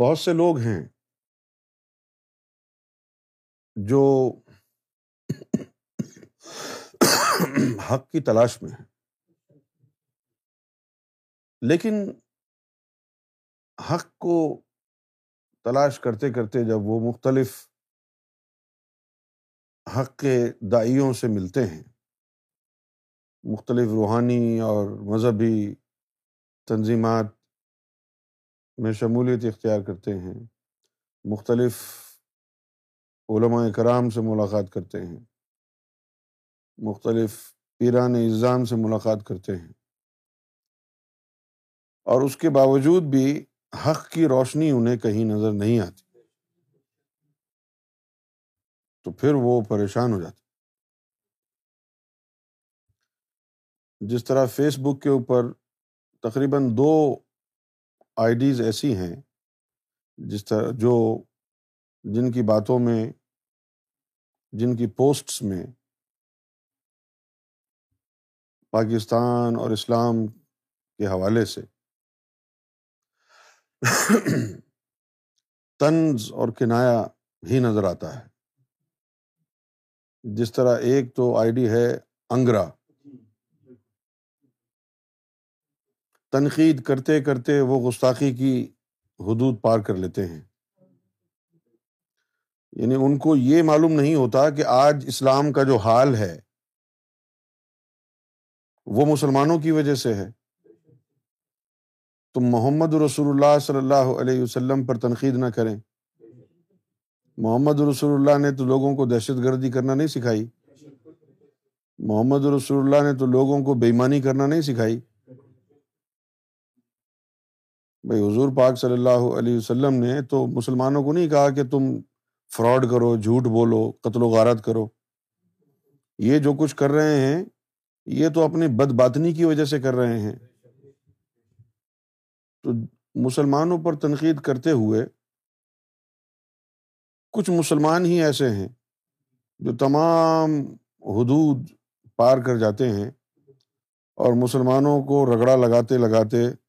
بہت سے لوگ ہیں جو حق کی تلاش میں ہیں۔ لیکن حق کو تلاش کرتے کرتے جب وہ مختلف حق کے دائیوں سے ملتے ہیں، مختلف روحانی اور مذہبی تنظیمات میں شمولیت اختیار کرتے ہیں۔ مختلف علماء کرام سے ملاقات کرتے ہیں۔ مختلف پیران نظام سے ملاقات کرتے ہیں۔ اور اس کے باوجود بھی حق کی روشنی انہیں کہیں نظر نہیں آتی۔ تو پھر وہ پریشان ہو جاتے جس طرح فیس بک کے اوپر تقریباً دو آئی ڈیز ایسی ہیں جس طرح جو جن کی باتوں میں، جن کی پوسٹس میں پاکستان اور اسلام کے حوالے سے طنز اور کنایا ہی نظر آتا ہے۔ جس طرح ایک تو آئی ڈی ہے انگرا۔ تنقید کرتے کرتے وہ گستاخی کی حدود پار کر لیتے ہیں۔ یعنی ان کو یہ معلوم نہیں ہوتا کہ آج اسلام کا جو حال ہے، وہ مسلمانوں کی وجہ سے ہے۔ تم محمد رسول اللہ صلی اللہ علیہ وسلم پر تنقید نہ کریں۔ محمد رسول اللہ نے تو لوگوں کو دہشت گردی کرنا نہیں سکھائی۔ محمد رسول اللہ نے تو لوگوں کو بےمانی کرنا نہیں سکھائی۔ بھائی حضور پاک صلی اللہ علیہ وسلم نے تو مسلمانوں کو نہیں کہا کہ تم فراڈ کرو، جھوٹ بولو، قتل و غارت کرو۔ یہ جو کچھ کر رہے ہیں، یہ تو اپنی بد باطنی کی وجہ سے کر رہے ہیں۔ تو مسلمانوں پر تنقید کرتے ہوئے کچھ مسلمان ہی ایسے ہیں جو تمام حدود پار کر جاتے ہیں اور مسلمانوں کو رگڑا لگاتے لگاتے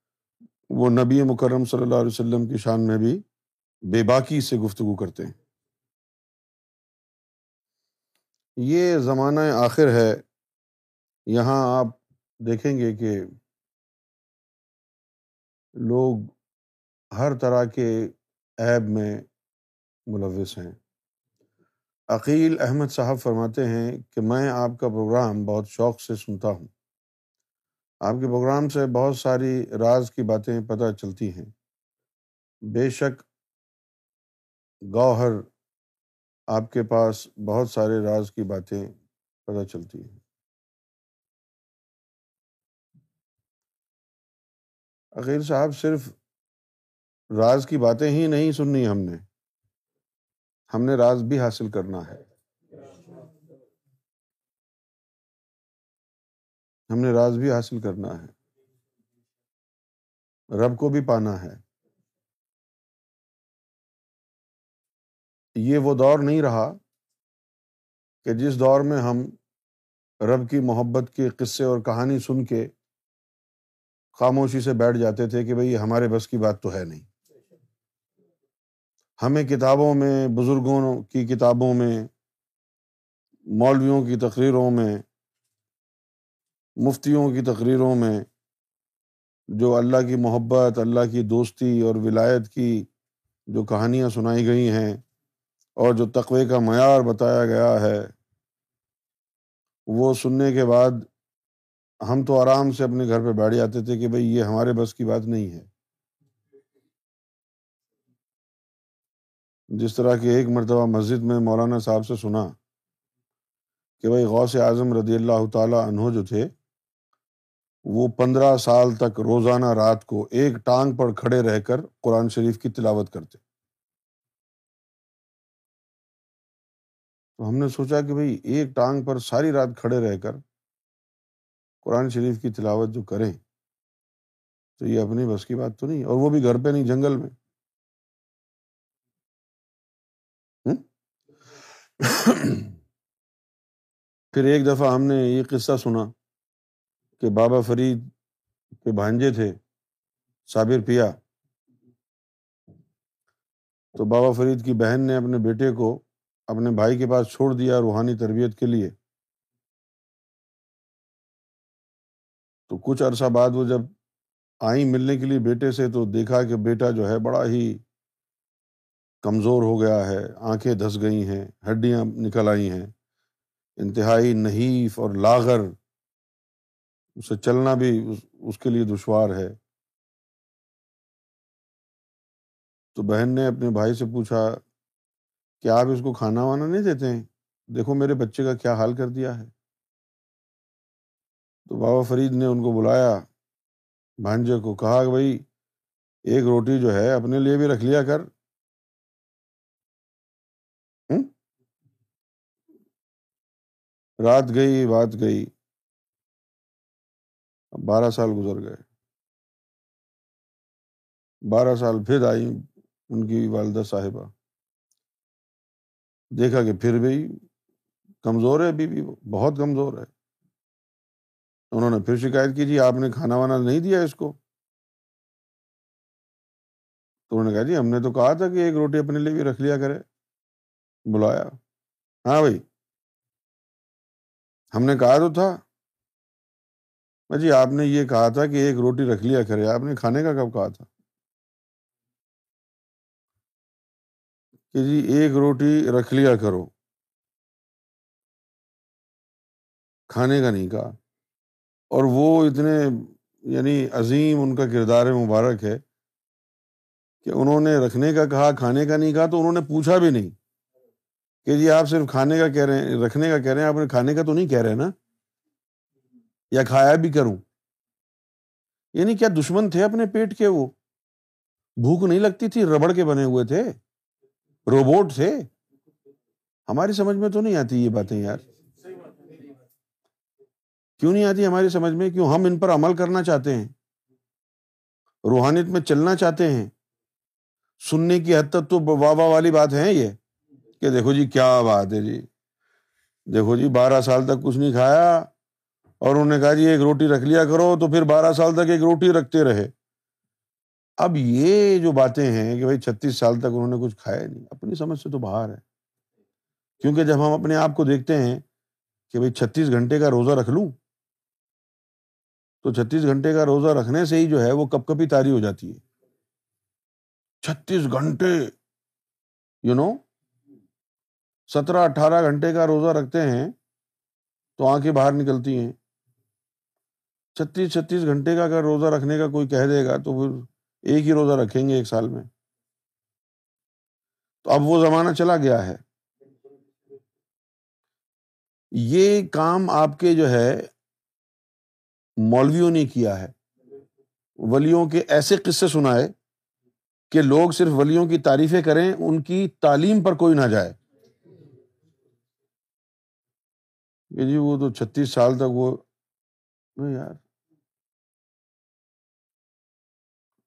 وہ نبی مکرم صلی اللہ علیہ وسلم کی شان میں بھی بے باکی سے گفتگو کرتے ہیں۔ یہ زمانہ آخر ہے۔ یہاں آپ دیکھیں گے کہ لوگ ہر طرح کے ایب میں ملوث ہیں۔ عقیل احمد صاحب فرماتے ہیں کہ میں آپ کا پروگرام بہت شوق سے سنتا ہوں۔ آپ کے پروگرام سے بہت ساری راز کی باتیں پتہ چلتی ہیں۔ بے شک گوہر آپ کے پاس بہت سارے راز کی باتیں پتہ چلتی ہیں۔ عقیل صاحب صرف راز کی باتیں ہی نہیں سننی ہم نے۔ ہم نے راز بھی حاصل کرنا ہے۔ ہم نے راز بھی حاصل کرنا ہے۔ رب کو بھی پانا ہے۔ یہ وہ دور نہیں رہا کہ جس دور میں ہم رب کی محبت کے قصے اور کہانی سن کے خاموشی سے بیٹھ جاتے تھے کہ بھائی ہمارے بس کی بات تو ہے نہیں۔ ہمیں کتابوں میں، بزرگوں کی کتابوں میں، مولویوں کی تقریروں میں مفتیوں کی تقریروں میں جو اللہ کی محبت، اللہ کی دوستی اور ولایت کی جو کہانیاں سنائی گئی ہیں اور جو تقوے کا معیار بتایا گیا ہے، وہ سننے کے بعد ہم تو آرام سے اپنے گھر پہ بیٹھ جاتے تھے کہ بھائی یہ ہمارے بس کی بات نہیں ہے۔ جس طرح کہ ایک مرتبہ مسجد میں مولانا صاحب سے سنا کہ بھائی غوث اعظم رضی اللہ تعالیٰ عنہ جو تھے وہ پندرہ سال تک روزانہ رات کو ایک ٹانگ پر کھڑے رہ کر قرآن شریف کی تلاوت کرتے۔ تو ہم نے سوچا کہ بھائی ایک ٹانگ پر ساری رات کھڑے رہ کر قرآن شریف کی تلاوت جو کریں، تو یہ اپنی بس کی بات تو نہیں، اور وہ بھی گھر پہ نہیں، جنگل میں۔ پھر ایک دفعہ ہم نے یہ قصہ سنا۔ کہ بابا فرید کے بھانجے تھے، صابر پیا۔ تو بابا فرید کی بہن نے اپنے بیٹے کو اپنے بھائی کے پاس چھوڑ دیا روحانی تربیت کے لیے۔ تو کچھ عرصہ بعد وہ جب آئی ملنے کے لیے بیٹے سے تو دیکھا کہ بیٹا جو ہے بڑا ہی کمزور ہو گیا ہے، آنکھیں دھس گئی ہیں، ہڈیاں نکل آئی ہیں۔ انتہائی نحیف اور لاغر اسے چلنا بھی اس کے لیے دشوار ہے۔ تو بہن نے اپنے بھائی سے پوچھا کہ آپ اس کو کھانا وانا نہیں دیتے ہیں؟ دیکھو میرے بچے کا کیا حال کر دیا ہے۔ تو بابا فرید نے ان کو بلایا، بھانجے کو کہا کہ بھائی، ایک روٹی جو ہے اپنے لیے بھی رکھ لیا کر۔ رات گئی، بات گئی۔ بارہ سال گزر گئے۔ بارہ سال پھر آئی ان کی والدہ صاحبہ۔ دیکھا کہ پھر بھی کمزور ہے، ابھی بھی بہت کمزور ہے۔ انہوں نے پھر شکایت کی جی آپ نے کھانا وانا نہیں دیا اس کو؟ تو انہوں نے کہا جی ہم نے تو کہا تھا کہ ایک روٹی اپنے لیے بھی رکھ لیا کرے۔ بلایا۔ ہاں بھائی۔ ہم نے کہا تو تھا۔ جی آپ نے یہ کہا تھا کہ ایک روٹی رکھ لیا کرے، آپ نے کھانے کا کب کہا تھا؟ کہ جی ایک روٹی رکھ لیا کرو۔ کھانے کا نہیں کہا۔ اور وہ اتنے یعنی عظیم ان کا کردار مبارک ہے کہ انہوں نے رکھنے کا کہا، کھانے کا نہیں کہا، تو انہوں نے پوچھا بھی نہیں کہ جی آپ صرف کھانے کا کہہ رہے ہیں، رکھنے کا کہہ رہے ہیں، آپ نے کھانے کا تو نہیں کہہ رہے نا؟ یا کھایا بھی کروں۔ یعنی کیا دشمن تھے اپنے پیٹ کے وہ؟ بھوک نہیں لگتی تھی، ربڑ کے بنے ہوئے تھے۔ روبوٹ تھے۔ ہماری سمجھ میں تو نہیں آتی یہ باتیں یار۔ کیوں نہیں آتی ہماری سمجھ میں؟ کیوں ہم ان پر عمل کرنا چاہتے ہیں؟ روحانیت میں چلنا چاہتے ہیں۔ سننے کی حد تک تو واہ واہ والی بات ہے یہ کہ دیکھو جی کیا بات ہے جی۔ دیکھو جی بارہ سال تک کچھ نہیں کھایا۔ اور انہوں نے کہا جی ایک روٹی رکھ لیا کرو تو پھر بارہ سال تک ایک روٹی رکھتے رہے۔ اب یہ جو باتیں ہیں کہ بھائی چھتیس سال تک انہوں نے کچھ کھایا نہیں، اپنی سمجھ سے تو باہر ہے۔ کیونکہ جب ہم اپنے آپ کو دیکھتے ہیں کہ بھائی چھتیس گھنٹے کا روزہ رکھ لوں، تو چھتیس گھنٹے کا روزہ رکھنے سے ہی جو ہے وہ کپ کپی تاری ہو جاتی ہے۔ چھتیس گھنٹے یو نو سترہ اٹھارہ گھنٹے کا روزہ رکھتے ہیں تو آنکھیں باہر نکلتی ہیں۔ چھتیس چھتیس گھنٹے کا اگر روزہ رکھنے کا کوئی کہہ دے گا تو پھر ایک ہی روزہ رکھیں گے ایک سال میں۔ تو اب وہ زمانہ چلا گیا ہے۔ یہ کام آپ کے جو ہے، مولویوں نے کیا ہے۔ ولیوں کے ایسے قصے سنائے کہ لوگ صرف ولیوں کی تعریفیں کریں، ان کی تعلیم پر کوئی نہ جائے۔ کہ جی وہ تو چھتیس سال تک وہ یار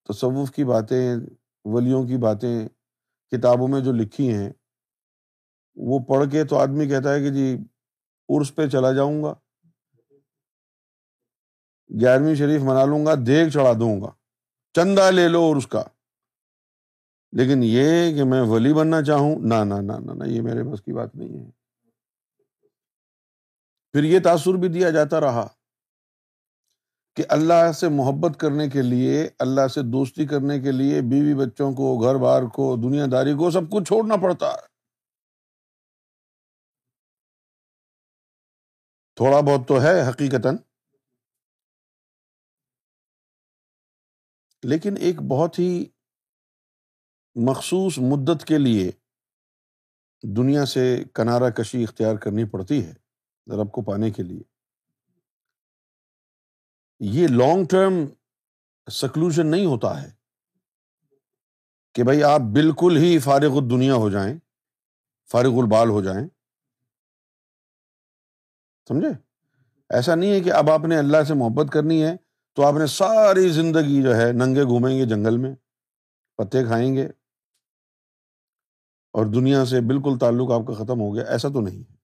تصوف کی باتیں، ولیوں کی باتیں، کتابوں میں جو لکھی ہیں، وہ پڑھ کے تو آدمی کہتا ہے کہ جی عرس پہ چلا جاؤں گا، گیارہویں شریف منا لوں گا، دیگ چڑھا دوں گا، چندہ لے لو عرس کا۔ لیکن یہ کہ میں ولی بننا چاہوں، نہ نہ یہ میرے بس کی بات نہیں ہے۔ پھر یہ تاثر بھی دیا جاتا رہا۔ کہ اللہ سے محبت کرنے کے لیے، اللہ سے دوستی کرنے کے لیے بیوی بچوں کو، گھر بار کو، دنیا داری کو سب کچھ چھوڑنا پڑتا ہے۔ تھوڑا بہت تو ہے حقیقت لیکن ایک بہت ہی مخصوص مدت کے لیے دنیا سے کنارہ کشی اختیار کرنی پڑتی ہے رب کو پانے کے لیے۔ یہ لانگ ٹرم سکلوژن نہیں ہوتا ہے کہ بھائی آپ بالکل ہی فارغ الدنیا ہو جائیں، فارغ البال ہو جائیں۔ سمجھے؟ ایسا نہیں ہے کہ اب آپ نے اللہ سے محبت کرنی ہے تو آپ نے ساری زندگی جو ہے ننگے گھومیں گے جنگل میں، پتے کھائیں گے اور دنیا سے بالکل تعلق آپ کا ختم ہو گیا، ایسا تو نہیں ہے۔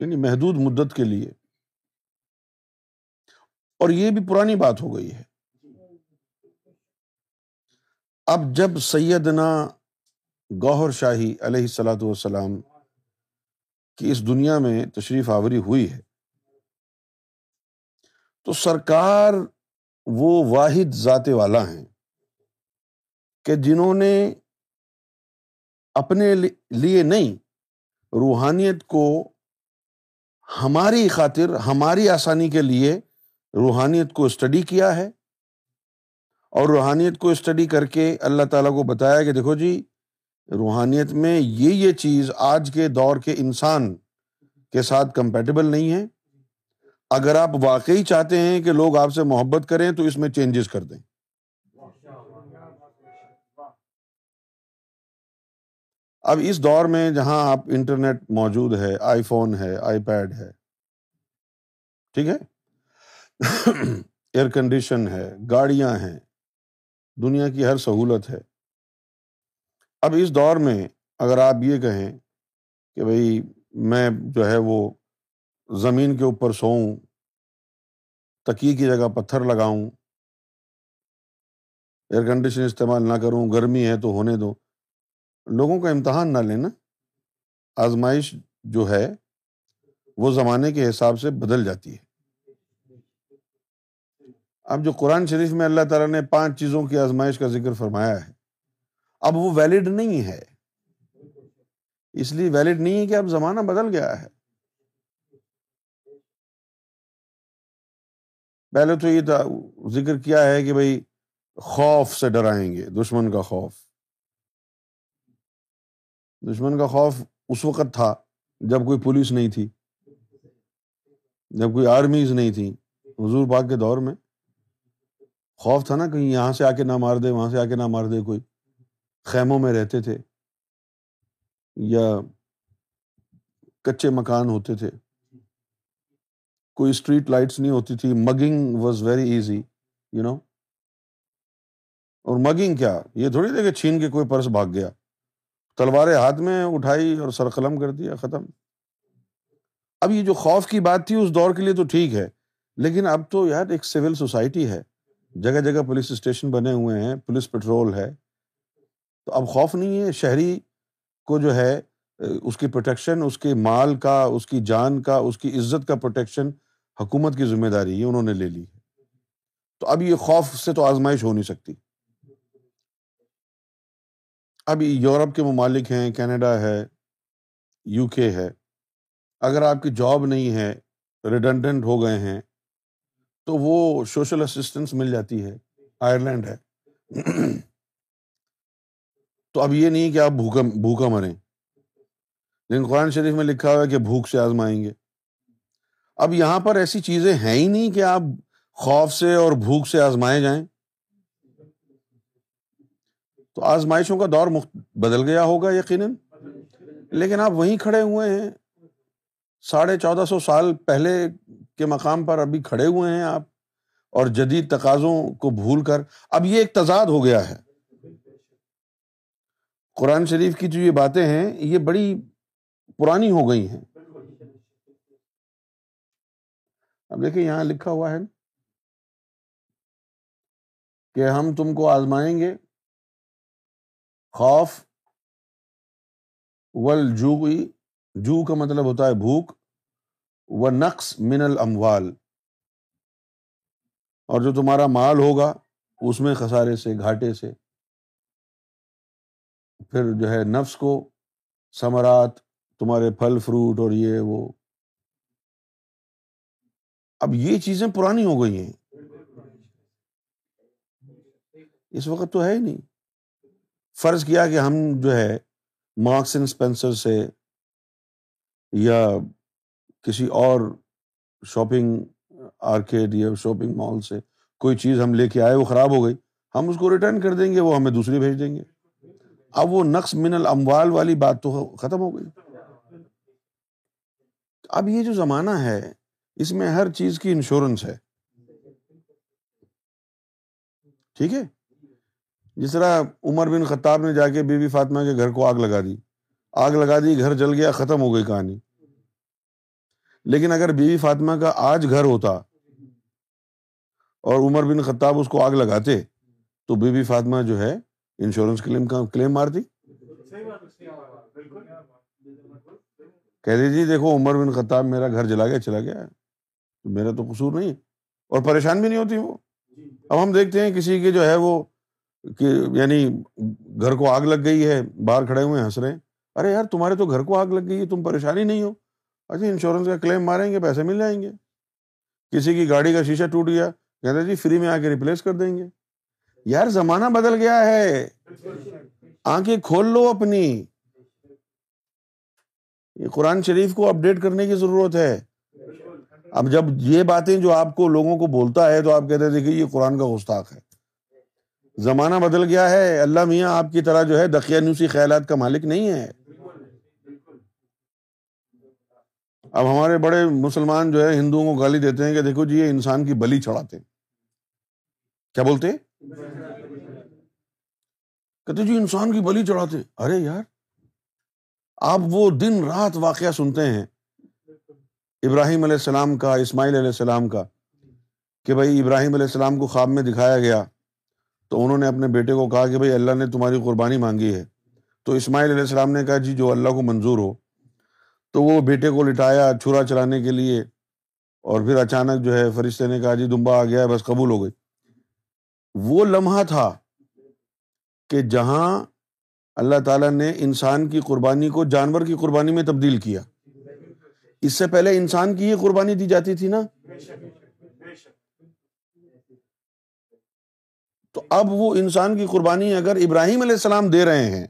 یعنی محدود مدت کے لیے اور یہ بھی پرانی بات ہو گئی ہے۔ اب جب سیدنا گوہر شاہی علیہ السلاۃ والسلام کی اس دنیا میں تشریف آوری ہوئی ہے، تو سرکار وہ واحد ذات والا ہیں کہ جنہوں نے اپنے لیے نہیں، روحانیت کو ہماری خاطر، ہماری آسانی کے لیے روحانیت کو اسٹڈی کیا ہے۔ اور روحانیت کو اسٹڈی کر کے اللہ تعالیٰ کو بتایا کہ دیکھو جی روحانیت میں یہ یہ چیز آج کے دور کے انسان کے ساتھ کمپیٹیبل نہیں ہے۔ اگر آپ واقعی چاہتے ہیں کہ لوگ آپ سے محبت کریں تو اس میں چینجز کر دیں۔ اب اس دور میں جہاں آپ انٹرنیٹ موجود ہے آئی فون ہے آئی پیڈ ہے، ٹھیک ہے؟ ایئر کنڈیشن ہے، گاڑیاں ہیں، دنیا کی ہر سہولت ہے۔ اب اس دور میں اگر آپ یہ کہیں کہ بھائی میں جو ہے وہ زمین کے اوپر سوؤں، تکیے کی جگہ پتھر لگاؤں ایئر کنڈیشن استعمال نہ کروں، گرمی ہے تو ہونے دو، لوگوں کا امتحان نہ لینا آزمائش جو ہے وہ زمانے کے حساب سے بدل جاتی ہے۔ اب جو قرآن شریف میں اللہ تعالیٰ نے پانچ چیزوں کی آزمائش کا ذکر فرمایا ہے، اب وہ ویلڈ نہیں ہے۔ اس لیے ویلڈ نہیں ہے کہ اب زمانہ بدل گیا ہے۔ پہلے تو یہ تھا، ذکر کیا ہے کہ بھائی خوف سے ڈرائیں گے، دشمن کا خوف۔ دشمن کا خوف اس وقت تھا جب کوئی پولیس نہیں تھی، جب کوئی آرمیز نہیں تھی۔ حضور پاک کے دور میں خوف تھا نا کہیں یہاں سے آ کے نہ مار دے، وہاں سے آ کے نہ مار دے، کوئی خیموں میں رہتے تھے یا کچے مکان ہوتے تھے۔ کوئی اسٹریٹ لائٹس نہیں ہوتی تھی۔ Mugging was very easy you know اور مگنگ کیا؟ یہ تھوڑی تھے کہ چھین کے کوئی پرس بھاگ گیا۔ تلواریں ہاتھ میں اٹھائی اور سر قلم کر دیا، ختم۔ اب یہ جو خوف کی بات تھی، اس دور کے لیے تو ٹھیک ہے، لیکن اب تو یار ایک سول سوسائٹی ہے۔ جگہ جگہ پولیس اسٹیشن بنے ہوئے ہیں، پولیس پٹرول ہے۔ تو اب خوف نہیں ہے، شہری کو جو ہے، اس کی پروٹیکشن، اس کے مال کا، اس کی جان کا، اس کی عزت کا پروٹیکشن حکومت کی ذمہ داری ہے، انہوں نے لے لی ہے۔ تو اب یہ خوف سے تو آزمائش ہو نہیں سکتی۔ ابھی یورپ کے ممالک ہیں، کینیڈا ہے، یو کے ہے۔ اگر آپ کی جاب نہیں ہے، ریڈنڈنٹ ہو گئے ہیں تو وہ سوشل اسسٹنس مل جاتی ہے۔ آئرلینڈ ہے۔ تو اب یہ نہیں کہ آپ بھوکا بھوکا مریں۔ لیکن قرآن شریف میں لکھا ہوا ہے کہ بھوک سے آزمائیں گے۔ اب یہاں پر ایسی چیزیں ہیں ہی نہیں کہ آپ خوف سے اور بھوک سے آزمائے جائیں۔ تو آزمائشوں کا دور بدل گیا ہوگا یقیناً۔ لیکن آپ وہیں کھڑے ہوئے ہیں۔ ساڑھے چودہ سو سال پہلے کے مقام پر ابھی کھڑے ہوئے ہیں آپ اور جدید تقاضوں کو بھول کر، اب یہ ایک تضاد ہو گیا ہے۔ قرآن شریف کی جو یہ باتیں ہیں، یہ بڑی پرانی ہو گئی ہیں۔ اب دیکھیں، یہاں لکھا ہوا ہے کہ ہم تم کو آزمائیں گے۔ خوف، ول، جو جو کا مطلب ہوتا ہے بھوک۔ و نقص من الاموال۔ اور جو تمہارا مال ہوگا، اس میں خسارے سے، گھاٹے سے۔ پھر جو ہے نفس کو، ثمرات، تمہارے پھل، فروٹ اور یہ وہ۔ اب یہ چیزیں پرانی ہو گئی ہیں۔ اس وقت تو ہے ہی نہیں۔ فرض کیا کہ ہم جو ہے مارکس اینڈ اسپینسر سے یا کسی اور شاپنگ آرکیڈ یا شاپنگ مال سے کوئی چیز ہم لے کے آئے، وہ خراب ہو گئی، ہم اس کو ریٹرن کر دیں گے، وہ ہمیں دوسری بھیج دیں گے۔ اب وہ نقص من الاموال والی بات تو ختم ہو گئی۔ اب یہ جو زمانہ ہے، اس میں ہر چیز کی انشورنس ہے۔ ٹھیک ہے؟ جس طرح عمر بن خطاب نے جا کے بی بی فاطمہ کے گھر کو آگ لگا دی۔ آگ لگا دی، گھر جل گیا، ختم ہو گئی کہانی۔ لیکن اگر بی بی فاطمہ کا آج گھر ہوتا اور عمر بن خطاب اس کو آگ لگاتے تو بی بی فاطمہ جو ہے انشورنس کلیم کا کلیم مار دی کہہ دی جی دیکھو عمر بن خطاب میرا گھر جلا گیا، چلا گیا۔ میرا تو قصور نہیں اور پریشان بھی نہیں ہوتی وہ۔ اب ہم دیکھتے ہیں کسی کے جو ہے وہ کہ یعنی گھر کو آگ لگ گئی ہے، باہر کھڑے ہوئے ہنس رہے ہیں۔ ارے یار، تمہارے تو گھر کو آگ لگ گئی ہے، تم پریشانی نہیں ہو۔ اچھا انشورنس کا کلیم ماریں گے، پیسے مل جائیں گے۔ کسی کی گاڑی کا شیشہ ٹوٹ گیا، کہتے جی فری میں آ کے ریپلیس کر دیں گے۔ یار، زمانہ بدل گیا ہے۔ آنکھیں کھول لو اپنی۔ یہ قرآن شریف کو اپڈیٹ کرنے کی ضرورت ہے۔ اب جب یہ باتیں جو آپ کو لوگوں کو بولتا ہے، تو آپ کہتے دیکھیے، یہ قرآن کا گستاخ ہے۔ زمانہ بدل گیا ہے۔ اللہ میاں، آپ کی طرح جو ہے دقیانوسی خیالات کا مالک نہیں ہے۔ اب ہمارے بڑے مسلمان جو ہے ہندوؤں کو گالی دیتے ہیں کہ دیکھو جی یہ انسان کی بلی چڑھاتے کیا بولتے کہتے جی انسان کی بلی چڑھاتے ارے یار، آپ وہ دن رات واقعہ سنتے ہیں، ابراہیم علیہ السلام کا، اسماعیل علیہ السلام کا، کہ بھائی ابراہیم علیہ السلام کو خواب میں دکھایا گیا تو انہوں نے اپنے بیٹے کو کہا کہ بھائی اللہ نے تمہاری قربانی مانگی ہے۔ تو اسماعیل علیہ السلام نے کہا جی جو اللہ کو منظور ہو تو وہ بیٹے کو لٹایا چھرا چلانے کے لیے اور پھر اچانک جو ہے فرشتے نے کہا جی دمبا آ گیا بس قبول ہو گئی۔ وہ لمحہ تھا کہ جہاں اللہ تعالیٰ نے انسان کی قربانی کو جانور کی قربانی میں تبدیل کیا۔ اس سے پہلے انسان کی یہ قربانی دی جاتی تھی نا۔ تو اب وہ انسان کی قربانی اگر ابراہیم علیہ السلام دے رہے ہیں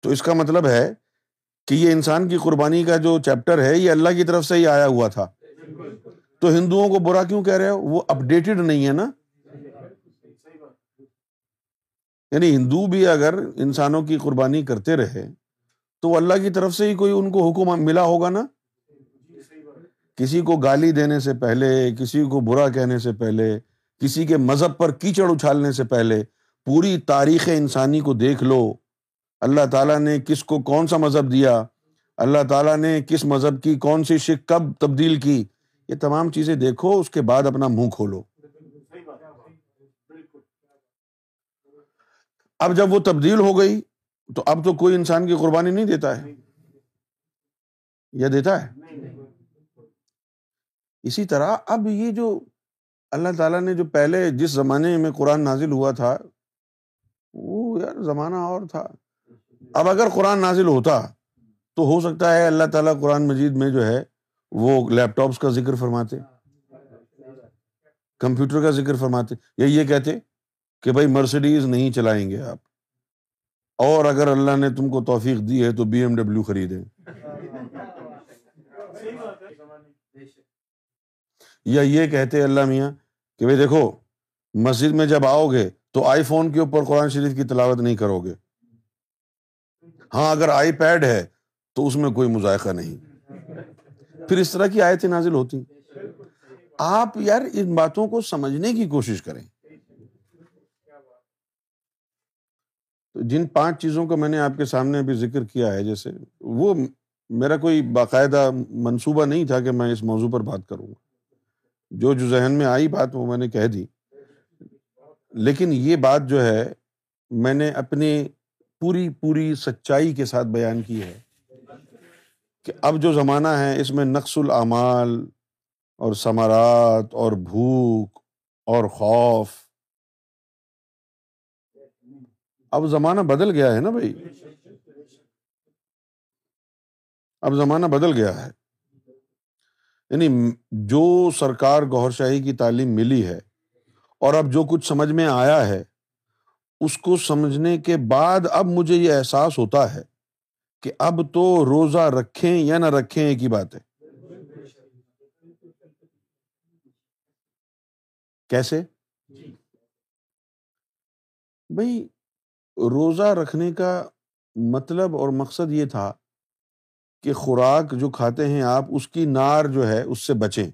تو اس کا مطلب ہے کہ یہ انسان کی قربانی کا جو چیپٹر ہے، یہ اللہ کی طرف سے ہی آیا ہوا تھا۔ تو ہندوؤں کو برا کیوں کہہ رہے ہو؟ وہ اپڈیٹڈ نہیں ہے نا۔ یعنی ہندو بھی اگر انسانوں کی قربانی کرتے رہے، تو اللہ کی طرف سے ہی کوئی ان کو حکم ملا ہوگا نا؟ کسی کو گالی دینے سے پہلے، کسی کو برا کہنے سے پہلے، کسی کے مذہب پر کیچڑ اچھالنے سے پہلے، پوری تاریخ انسانی کو دیکھ لو۔ اللہ تعالیٰ نے کس کو کون سا مذہب دیا؟ اللہ تعالیٰ نے کس مذہب کی کون سی شک کب تبدیل کی؟ یہ تمام چیزیں دیکھو، اس کے بعد اپنا منہ کھولو۔ اب جب وہ تبدیل ہو گئی، تو اب تو کوئی انسان کی قربانی نہیں دیتا ہے۔ یا دیتا ہے؟ اسی طرح اب یہ جو اللہ تعالیٰ نے جو پہلے جس زمانے میں قرآن نازل ہوا تھا، وہ یار زمانہ اور تھا۔ اب اگر قرآن نازل ہوتا تو ہو سکتا ہے اللہ تعالیٰ قرآن مجید میں جو ہے وہ لیپ ٹاپس کا ذکر فرماتے، کمپیوٹر کا ذکر فرماتے یا یہ کہتے کہ بھائی مرسڈیز نہیں چلائیں گے آپ۔ اور اگر اللہ نے تم کو توفیق دی ہے تو بی ایم ڈبلو خریدیں۔ یا یہ کہتے اللہ میاں کہ بھائی دیکھو، مسجد میں جب آؤ گے تو آئی فون کے اوپر قرآن شریف کی تلاوت نہیں کرو گے۔ ہاں اگر آئی پیڈ ہے تو اس میں کوئی مذائقہ نہیں۔ پھر اس طرح کی آیتیں نازل ہوتی۔ آپ یار ان باتوں کو سمجھنے کی کوشش کریں۔ جن پانچ چیزوں کا میں نے آپ کے سامنے ابھی ذکر کیا ہے، جیسے وہ میرا کوئی باقاعدہ منصوبہ نہیں تھا کہ میں اس موضوع پر بات کروں۔ گا جو جو ذہن میں آئی بات وہ میں نے کہہ دی۔ لیکن یہ بات جو ہے، میں نے اپنی پوری پوری سچائی کے ساتھ بیان کی ہے کہ اب جو زمانہ ہے، اس میں نقص العمال اور ثمرات اور بھوک اور خوف۔ اب زمانہ بدل گیا ہے نا بھائی؟ اب زمانہ بدل گیا ہے۔ یعنی جو سرکار گور شاہی کی تعلیم ملی ہے اور اب جو کچھ سمجھ میں آیا ہے اس کو سمجھنے کے بعد اب مجھے یہ احساس ہوتا ہے کہ اب تو روزہ رکھیں یا نہ رکھیں ایک ہی بات ہے۔ کیسے؟ بھائی، روزہ رکھنے کا مطلب اور مقصد یہ تھا کہ خوراک جو کھاتے ہیں آپ، اس کی نار جو ہے، اس سے بچیں۔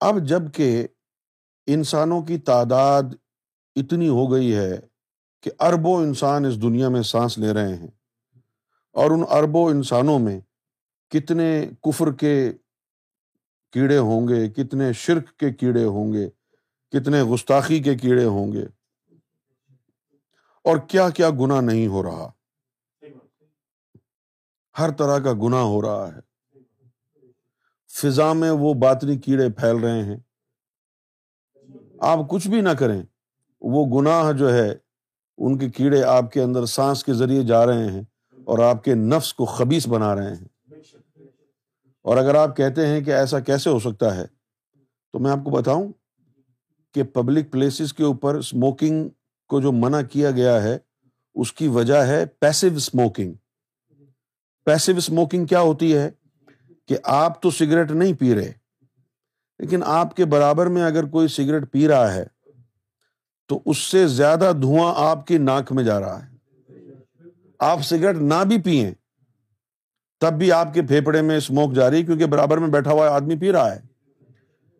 اب جبکہ انسانوں کی تعداد اتنی ہو گئی ہے کہ اربوں انسان اس دنیا میں سانس لے رہے ہیں۔ اور ان اربوں انسانوں میں کتنے کفر کے کیڑے ہوں گے، کتنے شرک کے کیڑے ہوں گے، کتنے گستاخی کے کیڑے ہوں گے۔ اور کیا کیا گنا نہیں ہو رہا۔ ہر طرح کا گنا ہو رہا ہے۔ فضا میں وہ باطنی کیڑے پھیل رہے ہیں۔ آپ کچھ بھی نہ کریں۔ وہ گناہ جو ہے، ان کے کیڑے آپ کے اندر سانس کے ذریعے جا رہے ہیں اور آپ کے نفس کو خبیص بنا رہے ہیں۔ اور اگر آپ کہتے ہیں کہ ایسا کیسے ہو سکتا ہے، تو میں آپ کو بتاؤں کہ پبلک پلیسز کے اوپر اسموکنگ کو جو منع کیا گیا ہے، اس کی وجہ ہے پیسو اسموکنگ پیسو اسموکنگ کیا ہوتی ہے؟ کہ آپ تو سگریٹ نہیں پی رہے، لیکن آپ کے برابر میں اگر کوئی سگریٹ پی رہا ہے تو اس سے زیادہ دھواں آپ کی ناک میں جا رہا ہے۔ آپ سگریٹ نہ بھی پیئیں تب بھی آپ کے پھیپڑے میں اسموک جاری، کیونکہ برابر میں بیٹھا ہوا آدمی پی رہا ہے۔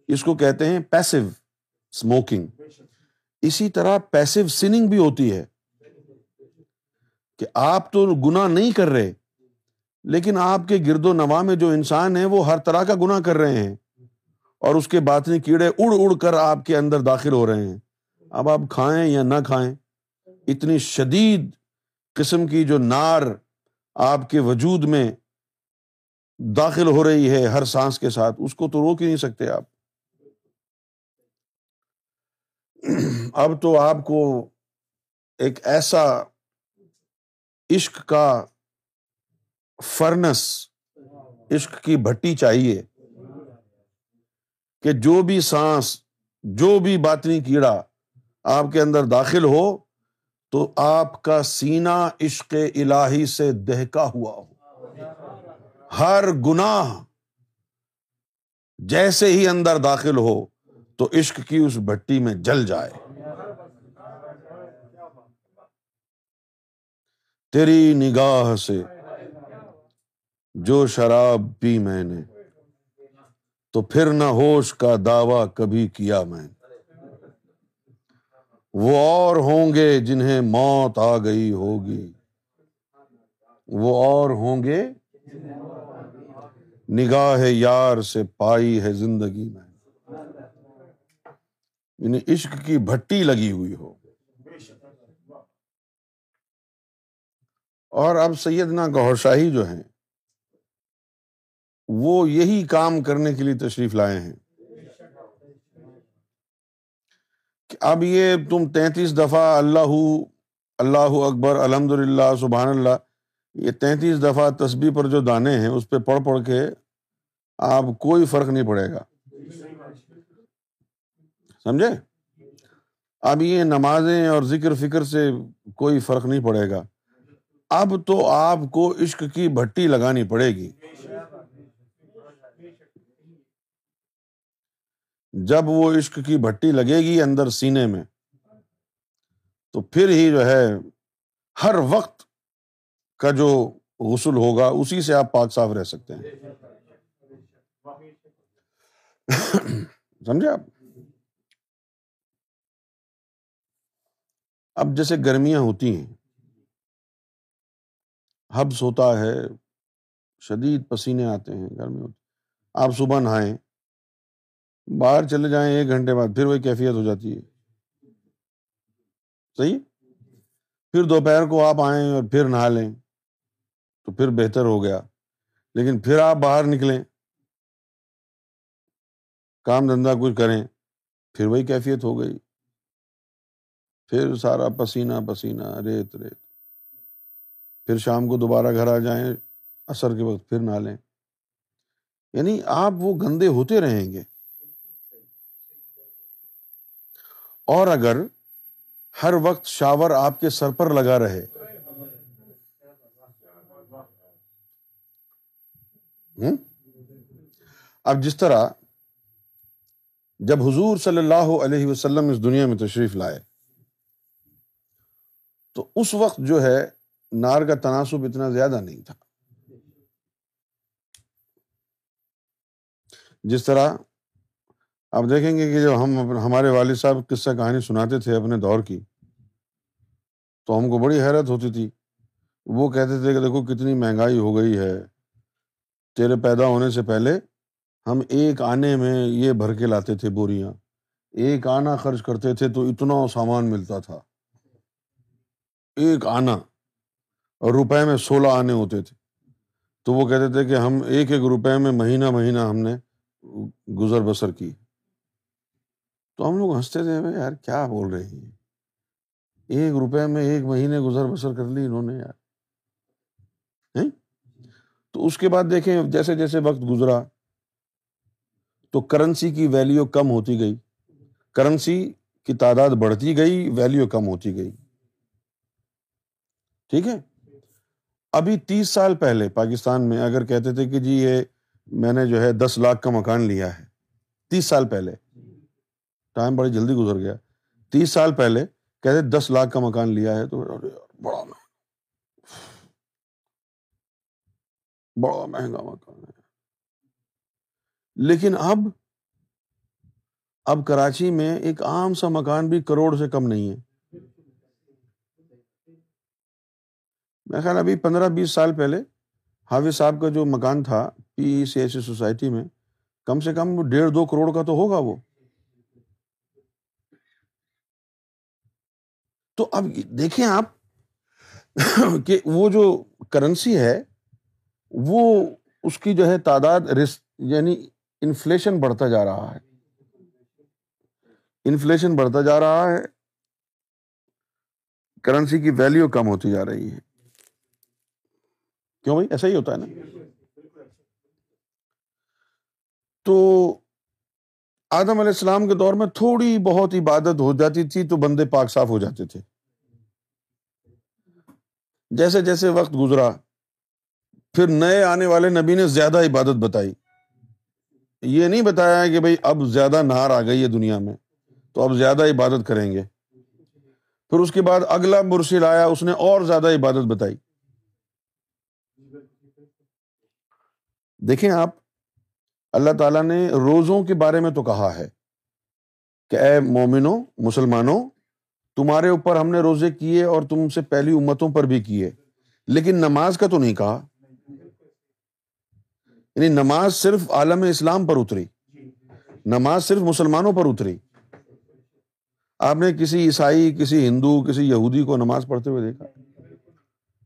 اس کو کہتے ہیں پیسو اسموکنگ اسی طرح پیسو سننگ بھی ہوتی ہے کہ آپ تو گنا نہیں کر رہے، لیکن آپ کے گرد و نوا میں جو انسان ہے وہ ہر طرح کا گنا کر رہے ہیں اور اس کے باطنی کیڑے اڑ اڑ کر آپ کے اندر داخل ہو رہے ہیں۔ اب آپ کھائیں یا نہ کھائیں، اتنی شدید قسم کی جو نار آپ کے وجود میں داخل ہو رہی ہے ہر سانس کے ساتھ، اس کو تو روک ہی نہیں سکتے آپ۔ اب تو آپ کو ایک ایسا عشق کا فرنس، عشق کی بھٹی چاہیے کہ جو بھی سانس، جو بھی باطنی کیڑا آپ کے اندر داخل ہو تو آپ کا سینا عشق الہی سے دہکا ہوا ہو۔ ہر گناہ جیسے ہی اندر داخل ہو تو عشق کی اس بھٹی میں جل جائے۔ تیری نگاہ سے جو شراب پی میں نے تو پھر نہ ہوش کا دعوی کبھی کیا میں نے۔ وہ اور ہوں گے جنہیں موت آ گئی ہوگی۔ وہ اور ہوں گے نگاہ یار سے پائی ہے زندگی میں۔ یعنی عشق کی بھٹی لگی ہوئی ہو۔ اور اب سیدنا گور شاہی جو ہیں، وہ یہی کام کرنے کے لیے تشریف لائے ہیں کہ اب یہ تم تینتیس دفعہ اللہ اللہ اکبر الحمد للہ سبحان اللہ یہ تینتیس دفعہ تصبیح پر جو دانے ہیں، اس پہ پڑھ پڑھ کے آپ کوئی فرق نہیں پڑے گا۔ سمجھے؟ اب یہ نمازیں اور ذکر فکر سے کوئی فرق نہیں پڑے گا۔ اب تو آپ کو عشق کی بھٹی لگانی پڑے گی۔ جب وہ عشق کی بھٹی لگے گی اندر سینے میں، تو پھر ہی جو ہے، ہر وقت کا جو غسل ہوگا، اسی سے آپ پاک صاف رہ سکتے ہیں۔ سمجھے آپ؟ اب جیسے گرمیاں ہوتی ہیں، حبس ہوتا ہے، شدید پسینے آتے ہیں، گرمی ہوتی آپ صبح نہائیں باہر چلے جائیں ایک گھنٹے بعد، پھر وہی کیفیت ہو جاتی ہے۔ صحیح؟ پھر دوپہر کو آپ آئیں اور پھر نہا لیں، تو پھر بہتر ہو گیا۔ لیکن پھر آپ باہر نکلیں، کام دھندا کچھ کریں، پھر وہی کیفیت ہو گئی۔ پھر سارا پسینہ پسینہ، ریت ریت۔ پھر شام کو دوبارہ گھر آ جائیں اثر کے وقت پھر نہ لیں۔ یعنی آپ وہ گندے ہوتے رہیں گے۔ اور اگر ہر وقت شاور آپ کے سر پر لگا رہے۔ اب جس طرح جب حضور صلی اللہ علیہ وسلم اس دنیا میں تشریف لائے، تو اس وقت جو ہے نار کا تناسب اتنا زیادہ نہیں تھا۔ جس طرح آپ دیکھیں گے کہ جب ہم ہمارے والد صاحب قصہ کہانی سناتے تھے اپنے دور کی، تو ہم کو بڑی حیرت ہوتی تھی۔ وہ کہتے تھے کہ دیکھو کتنی مہنگائی ہو گئی ہے۔ تیرے پیدا ہونے سے پہلے ہم ایک آنے میں یہ بھر کے لاتے تھے بوریاں۔ ایک آنا خرچ کرتے تھے تو اتنا سامان ملتا تھا۔ ایک آنا اور روپے میں سولہ آنے ہوتے تھے۔ تو وہ کہتے تھے کہ ہم ایک ایک روپے میں مہینہ مہینہ ہم نے گزر بسر کی۔ تو ہم لوگ ہنستے تھے یار کیا بول رہے ہیں؟ ایک روپے میں ایک مہینے گزر بسر کر لی انہوں نے یار۔ تو اس کے بعد دیکھیں، جیسے جیسے وقت گزرا، تو کرنسی کی ویلیو کم ہوتی گئی۔ کرنسی کی تعداد بڑھتی گئی ویلیو کم ہوتی گئی۔ ٹھیک ہے؟ ابھی تیس سال پہلے پاکستان میں اگر کہتے تھے کہ جی یہ میں نے جو ہے دس لاکھ کا مکان لیا ہے، تیس سال پہلے۔ ٹائم بڑی جلدی گزر گیا۔ تیس سال پہلے کہتے دس لاکھ کا مکان لیا ہے تو بڑا مہنگا۔ بڑا مہنگا مکان ہے۔ لیکن اب اب کراچی میں ایک عام سا مکان بھی کروڑ سے کم نہیں ہے۔ میں خیال ابھی پندرہ بیس سال پہلے حافظ صاحب کا جو مکان تھا پی سی ایس سی سوسائٹی میں، کم سے کم ڈیڑھ دو کروڑ کا تو ہوگا وہ۔ تو اب دیکھیں آپ کہ وہ جو کرنسی ہے، وہ اس کی جو ہے تعداد یعنی انفلیشن بڑھتا جا رہا ہے۔ انفلیشن بڑھتا جا رہا ہے۔ کرنسی کی ویلیو کم ہوتی جا رہی ہے۔ کیوں بھائی؟ ایسا ہی ہوتا ہے نا۔ تو آدم علیہ السلام کے دور میں تھوڑی بہت عبادت ہو جاتی تھی تو بندے پاک صاف ہو جاتے تھے۔ جیسے جیسے وقت گزرا، پھر نئے آنے والے نبی نے زیادہ عبادت بتائی۔ یہ نہیں بتایا کہ بھائی اب زیادہ نہار آ گئی ہے دنیا میں، تو اب زیادہ عبادت کریں گے۔ پھر اس کے بعد اگلا مرسل آیا، اس نے اور زیادہ عبادت بتائی۔ دیکھیں آپ اللہ تعالیٰ نے روزوں کے بارے میں تو کہا ہے کہ اے مومنو مسلمانوں، تمہارے اوپر ہم نے روزے کیے اور تم سے پہلی امتوں پر بھی کیے، لیکن نماز کا تو نہیں کہا۔ یعنی نماز صرف عالم اسلام پر اتری، نماز صرف مسلمانوں پر اتری۔ آپ نے کسی عیسائی، کسی ہندو، کسی یہودی کو نماز پڑھتے ہوئے دیکھا؟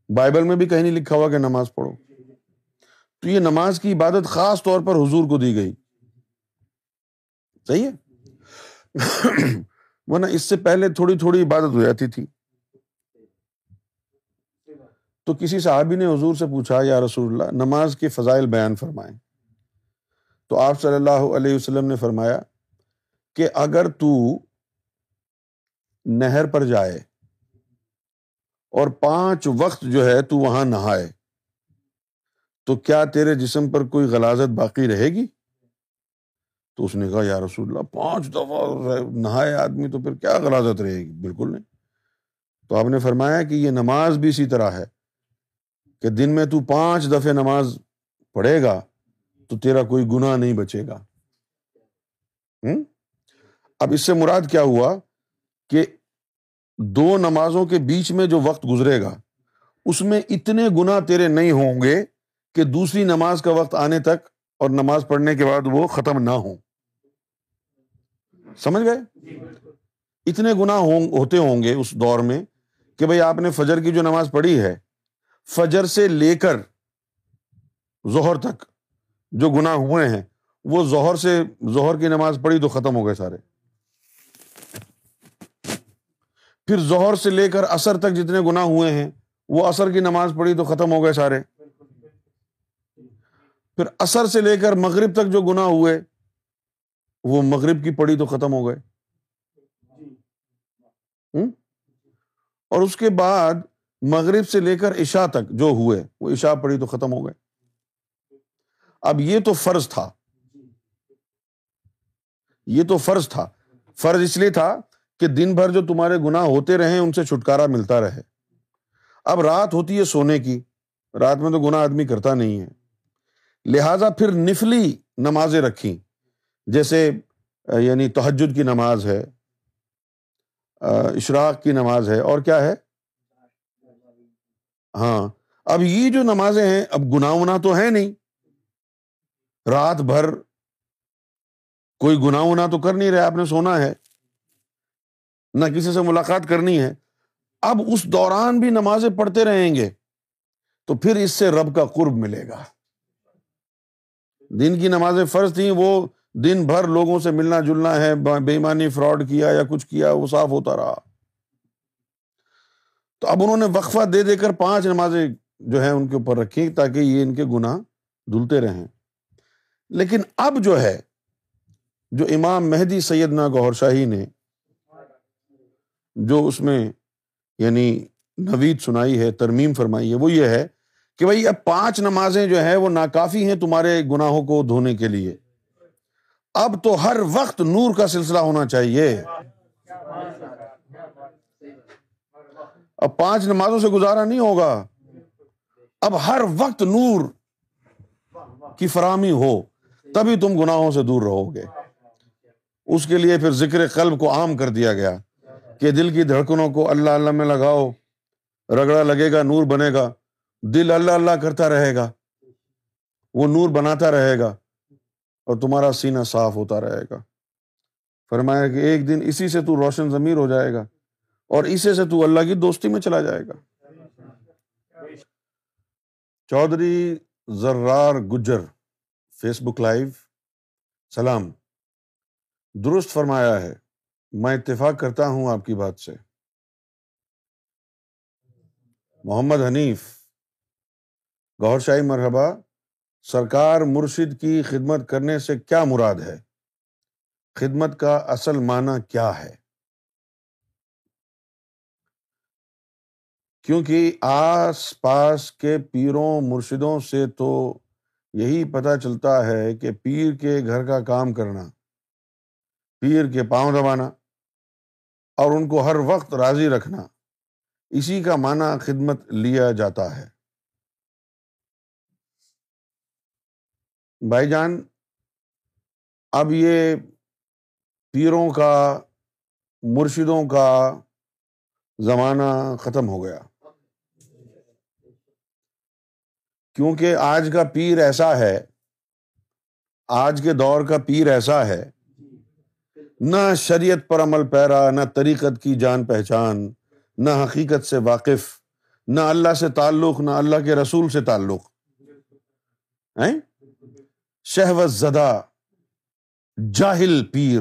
بائبل میں بھی کہیں نہیں لکھا ہوا کہ نماز پڑھو۔ تو یہ نماز کی عبادت خاص طور پر حضور کو دی گئی۔ صحیح ہے؟ ورنہ اس سے پہلے تھوڑی تھوڑی عبادت ہو جاتی تھی۔ تو کسی صحابی نے حضور سے پوچھا، یا رسول اللہ، نماز کے فضائل بیان فرمائے تو آپ صلی اللہ علیہ وسلم نے فرمایا کہ اگر تو نہر پر جائے اور پانچ وقت جو ہے تو وہاں نہائے۔ تو کیا تیرے جسم پر کوئی غلازت باقی رہے گی؟ تو اس نے کہا، یا رسول اللہ، پانچ دفعہ نہائے آدمی تو پھر کیا غلازت رہے گی؟ بالکل نہیں۔ تو آپ نے فرمایا کہ یہ نماز بھی اسی طرح ہے کہ دن میں تو پانچ دفعہ نماز پڑھے گا تو تیرا کوئی گناہ نہیں بچے گا۔ اب اس سے مراد کیا ہوا کہ دو نمازوں کے بیچ میں جو وقت گزرے گا، اس میں اتنے گنا تیرے نہیں ہوں گے کہ دوسری نماز کا وقت آنے تک اور نماز پڑھنے کے بعد وہ ختم نہ ہو سمجھ گئے؟ اتنے گنا ہوتے ہوں گے اس دور میں کہ بھائی آپ نے فجر کی جو نماز پڑھی ہے، فجر سے لے کر ظہر تک جو گنا ہوئے ہیں، وہ ظہر سے ظہر کی نماز پڑھی تو ختم ہو گئے سارے۔ پھر ظہر سے لے کر اثر تک جتنے گنا ہوئے ہیں، وہ اثر کی نماز پڑھی تو ختم ہو گئے سارے۔ پھر اثر سے لے کر مغرب تک جو گنا ہوئے، وہ مغرب کی پڑی تو ختم ہو گئے۔ اور اس کے بعد مغرب سے لے کر عشا تک جو ہوئے، وہ عشا پڑی تو ختم ہو گئے۔ اب یہ تو فرض تھا۔ یہ تو فرض تھا۔ فرض اس لیے تھا کہ دن بھر جو تمہارے گنا ہوتے رہے، ان سے چھٹکارا ملتا رہے۔ اب رات ہوتی ہے سونے کی۔ رات میں تو گنا آدمی کرتا نہیں ہے۔ لہذا پھر نفلی نمازیں رکھی جیسے یعنی تحجد کی نماز ہے اشراق کی نماز ہے، اور کیا ہے؟ ہاں۔ اب یہ جو نمازیں ہیں، اب گنا ونا تو ہے نہیں۔ رات بھر کوئی گناہ ونا تو کر نہیں رہے آپ نے سونا ہے۔ نہ کسی سے ملاقات کرنی ہے۔ اب اس دوران بھی نمازیں پڑھتے رہیں گے، تو پھر اس سے رب کا قرب ملے گا۔ دن کی نمازیں فرض تھیں، وہ دن بھر لوگوں سے ملنا جلنا ہے بےمانی، فراڈ کیا یا کچھ کیا، وہ صاف ہوتا رہا۔ تو اب انہوں نے وقفہ دے دے کر پانچ نمازیں جو ہے ان کے اوپر رکھی تاکہ یہ ان کے گناہ دھلتے رہیں۔ لیکن اب جو ہے، جو امام مہدی سیدنا گور شاہی نے جو اس میں یعنی نوید سنائی ہے، ترمیم فرمائی ہے، وہ یہ ہے کہ بھائی اب پانچ نمازیں جو ہے وہ ناکافی ہیں تمہارے گناہوں کو دھونے کے لیے۔ اب تو ہر وقت نور کا سلسلہ ہونا چاہیے۔ اب پانچ نمازوں سے گزارا نہیں ہوگا۔ اب ہر وقت نور کی فراہمی ہو، تبھی تم گناہوں سے دور رہو گے۔ اس کے لیے پھر ذکر قلب کو عام کر دیا گیا کہ دل کی دھڑکنوں کو اللہ اللہ میں لگاؤ، رگڑا لگے گا، نور بنے گا۔ دل اللہ اللہ کرتا رہے گا۔ وہ نور بناتا رہے گا اور تمہارا سینہ صاف ہوتا رہے گا۔ فرمایا کہ ایک دن اسی سے تو روشن ضمیر ہو جائے گا اور اسے سے تو اللہ کی دوستی میں چلا جائے گا۔ Chaudhry Zarar Gujjar Facebook live سلام۔ درست فرمایا ہے، میں اتفاق کرتا ہوں آپ کی بات سے۔ محمد حنیف گور شاہی مرحبا، سرکار مرشد کی خدمت کرنے سے کیا مراد ہے؟ خدمت کا اصل معنی کیا ہے؟ کیونکہ آس پاس کے پیروں مرشدوں سے تو یہی پتہ چلتا ہے کہ پیر کے گھر کا کام کرنا، پیر کے پاؤں دبانا اور ان کو ہر وقت راضی رکھنا، اسی کا معنی خدمت لیا جاتا ہے۔ بھائی جان، اب یہ پیروں کا، مرشدوں کا زمانہ ختم ہو گیا۔ کیونکہ آج کا پیر ایسا ہے، آج کے دور کا پیر ایسا ہے، نہ شریعت پر عمل پیرا، نہ طریقت کی جان پہچان، نہ حقیقت سے واقف، نہ اللہ سے تعلق، نہ اللہ کے رسول سے تعلق۔ شہوت زدہ، جاہل پیر۔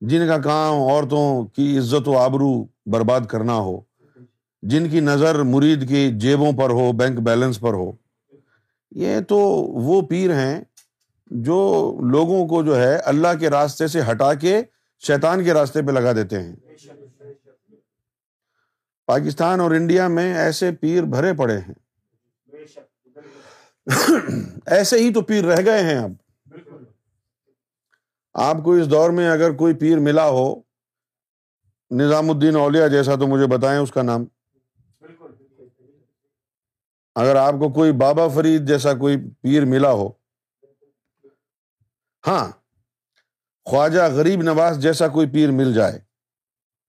جن کا کام عورتوں کی عزت و آبرو برباد کرنا ہو۔ جن کی نظر مرید کی جیبوں پر ہو، بینک بیلنس پر ہو۔ یہ تو وہ پیر ہیں جو لوگوں کو جو ہے اللہ کے راستے سے ہٹا کے شیطان کے راستے پہ لگا دیتے ہیں۔ پاکستان اور انڈیا میں ایسے پیر بھرے پڑے ہیں۔ ایسے ہی تو پیر رہ گئے ہیں اب۔ آپ کو اس دور میں اگر کوئی پیر ملا ہو، نظام الدین اولیا جیسا تو مجھے بتائیں اس کا نام۔ اگر آپ کو کوئی بابا فرید جیسا کوئی پیر ملا ہو۔ ہاں خواجہ غریب نواز جیسا کوئی پیر مل جائے۔